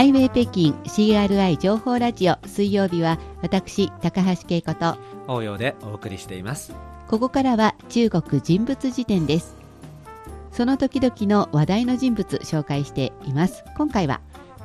ハイウェイ北京 CRI 情報ラジオ水曜日は私高橋恵子と応用でお送りしています。ここからは中国人物辞典です。その時々の話題の人物紹介しています。今回は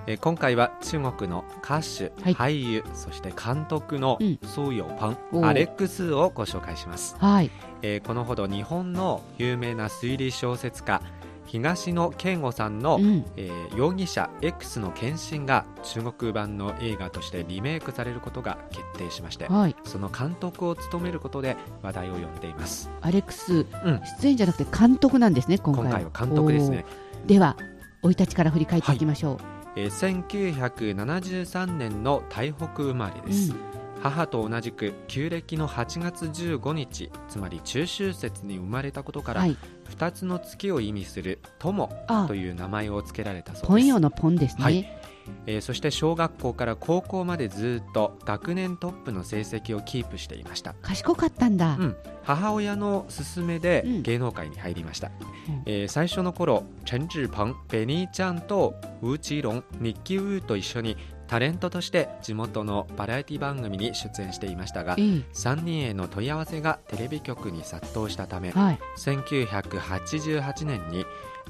え今回は中国の歌手、はい。俳優そして監督のうん。ソウヨパン、アレックスをご紹介します、はい。えーこのほど日本の有名な推理小説家東野圭吾さんの、うん。えー容疑者 X の献身が中国版の映画としてリメイクされることが決定しましてはい。その監督を務めることで話題を呼んでいます。アレックスうん。出演じゃなくて監督なんですね今回。は監督ですね、では生い立ちから振り返っていきましょう、えー1973年の台北生まれです、母と同じく旧暦の8月15日つまり中秋節に生まれたことから、はい。2つの月を意味する「友」あという名前を付けられたそうです。ポン用のポンですね、はい。えーそして小学校から高校までずっと学年トップの成績をキープしていました、賢かったんだ、うん、母親の勧めでうん。芸能界に入りました、うん。えー最初の頃陳志朋ベニーちゃんとウーチーロンミッキー・ウーと一緒にタレントとして地元のバラエティ番組に出演していましたがええ3人への問い合わせがテレビ局に殺到したためはい。1988年に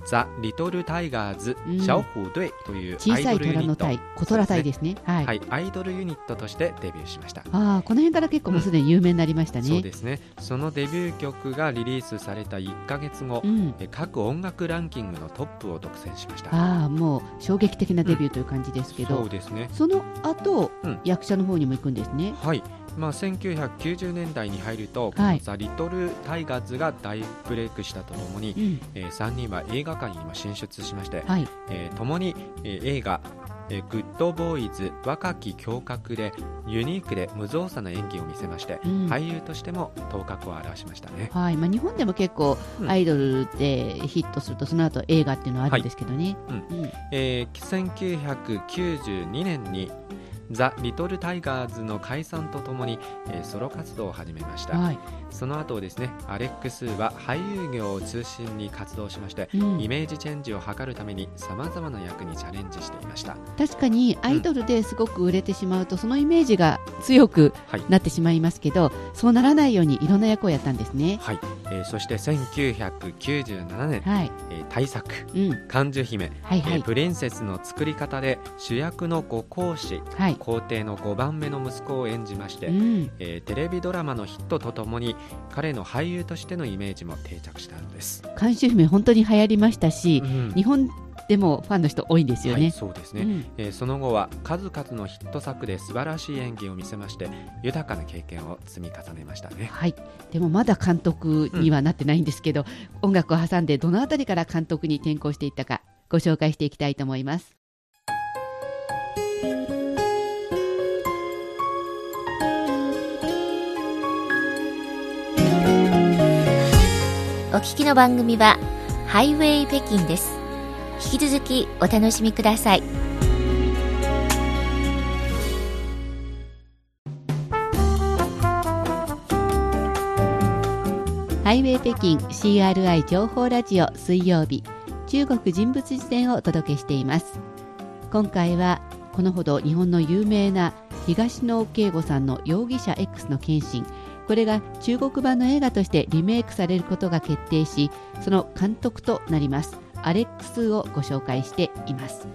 ザ・リトル・タイガーズ・うん。シャオフードゥイという小さい虎の隊小虎隊ですね。はい、はい、アイドルユニットとしてデビューしました。ああこの辺から結構もうすでに有名になりましたね、そうですね。そのデビュー曲がリリースされた1ヶ月後、うん。え各音楽ランキングのトップを独占しました。ああもう衝撃的なデビューという感じですけど、そうですね。その後、うん。役者の方にも行くんですね。はい。まあ、1990年代に入ると、こはい。のザ・リトル・タイガーズが大ブレイクしたとともに、うん。え3人は映画界に今進出しまして、はい。えー共に、えー映画、えーグッドボーイズ若き胸郭でユニークで無造作な演技を見せまして、うん。俳優としても頭角を現しましたね。はい。まあ、日本でも結構うん。アイドルでヒットするとその後映画っていうのはあるんですけどね、はいうん。えー1992年にザ・リトル・タイガーズの解散とともに、えーソロ活動を始めました、はい。その後ですねアレックスは俳優業を中心に活動しまして、うん。イメージチェンジを図るためにさまざまな役にチャレンジしていました。確かにアイドルですごく売れてしまうと、そのイメージが強くはい、なってしまいますけどそうならないようにいろんな役をやったんですね。はいえーそして1997年、はい、えー大作うん、「感受姫、はいはい。えープリンセスの作り方で主役の五皇子はい、皇帝の5番目の息子を演じまして、うん、えーテレビドラマのヒットとともに彼の俳優としてのイメージも定着したんです、監修姫本当に流行りましたし、うん。日本でもファンの人多いんですよはい、ね。そうですね、うん。えーその後は数々のヒット作で素晴らしい演技を見せまして豊かな経験を積み重ねましたね。はい、でもまだ監督にはなってないんですけど、音楽を挟んでどのあたりから監督に転向していったかご紹介していきたいと思います。お聞きの番組はハイウェイ北京です引き続きお楽しみください。ハイウェイ北京 CRI 情報ラジオ水曜日中国人物辞典をお届けしています。今回はこのほど日本の有名な東野圭吾さんの容疑者 X の献身これが中国版の映画としてリメイクされることが決定しその監督となります。アレックスをご紹介しています。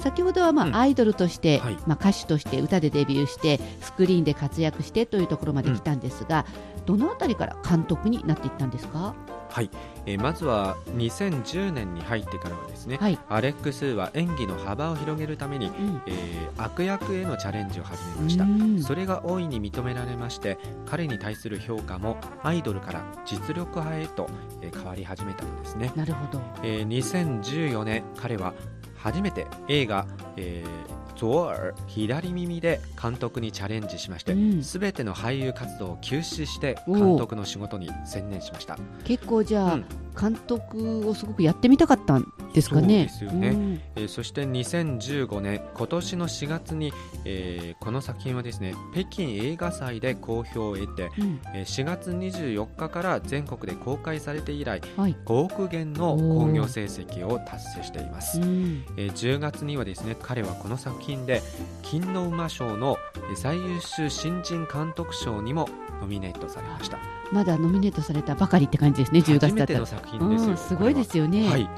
先ほどはまあ、うん。アイドルとして、はい。まあ、歌手として歌でデビューしてスクリーンで活躍してというところまで来たんですが、どのあたりから監督になっていったんですか？はい、えーまずは2010年に入ってからはですね、はい、アレックスは演技の幅を広げるために、うん。えー悪役へのチャレンジを始めました。うん。それが大いに認められまして彼に対する評価もアイドルから実力派へと、えー変わり始めたのですね、なるほど。えー2014年彼は初めて映画「えー左耳左耳」で監督にチャレンジしまして、うん。すべての俳優活動を休止して監督の仕事に専念しました。結構じゃあ、うん。監督をすごくやってみたかったんですかね。そうですよね、うん、えー、そして2015年今年の4月に、えー、この作品はですね北京映画祭で好評を得て、うん、えー、4月24日から全国で公開されて以来、はい、5億元の興行成績を達成しています、うん、えー、10月にはですね彼はこの作品で金の馬賞の最優秀新人監督賞にもノミネートされました。まだノミネートされたばかりって感じですね10月だったら。作品ですよ、うん、すごいですよね。はい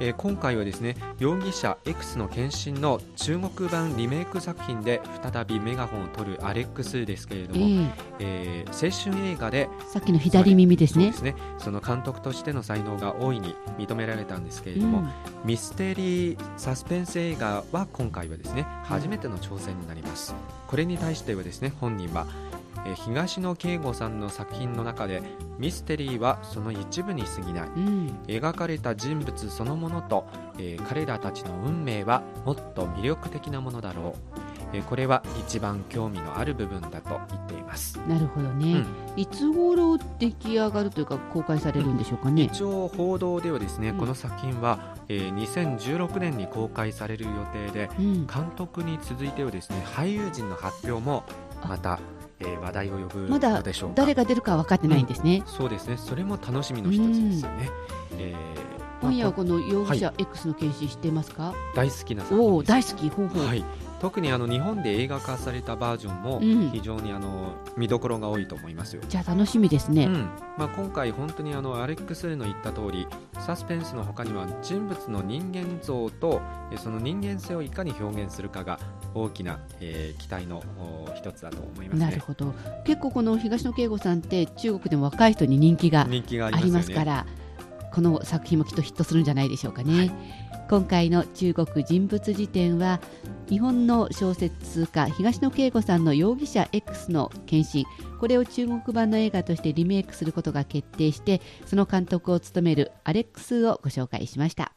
えー、今回はですね容疑者 X の献身の中国版リメイク作品で再びメガホンを取るアレックスですけれども、えー、えー、青春映画でさっきの左耳ですね。そね。その監督としての才能が大いに認められたんですけれども、うん、ミステリーサスペンス映画は今回はですね初めての挑戦になります、これに対してはですね本人はえ東野圭吾さんの作品の中でミステリーはその一部に過ぎない、うん、描かれた人物そのものと、えー、彼らたちの運命はもっと魅力的なものだろう、えー、これは一番興味のある部分だと言っています。なるほどね、うん、いつ頃出来上がるというか公開されるんでしょうかね、一応報道ではですね、うん、この作品は、えー、2016年に公開される予定で、監督に続いてはですね俳優陣の発表もまたえー、話題を呼ぶまだ誰が出るか分かってないんですね、うん、そうですね。それも楽しみの一つですよね、えー、今夜はこの容疑者 X の検視してますか、はい、大好きな作品大好き。ほうほう、はい。特にあの日本で映画化されたバージョンも非常にあの見どころが多いと思いますよ、じゃあ楽しみですね、うん、まあ、今回本当にあのアレックス・ルの言った通りサスペンスの他には人物の人間像とその人間性をいかに表現するかが大きな、えー、期待の一つだと思います、ね、なるほど。結構この東野圭吾さんって中国でも若い人に人気がありますから、この作品もきっとヒットするんじゃないでしょうかね、はい、今回の中国人物辞典は日本の小説家東野圭吾さんの容疑者 X の献身これを中国版の映画としてリメイクすることが決定してその監督を務めるアレックスをご紹介しました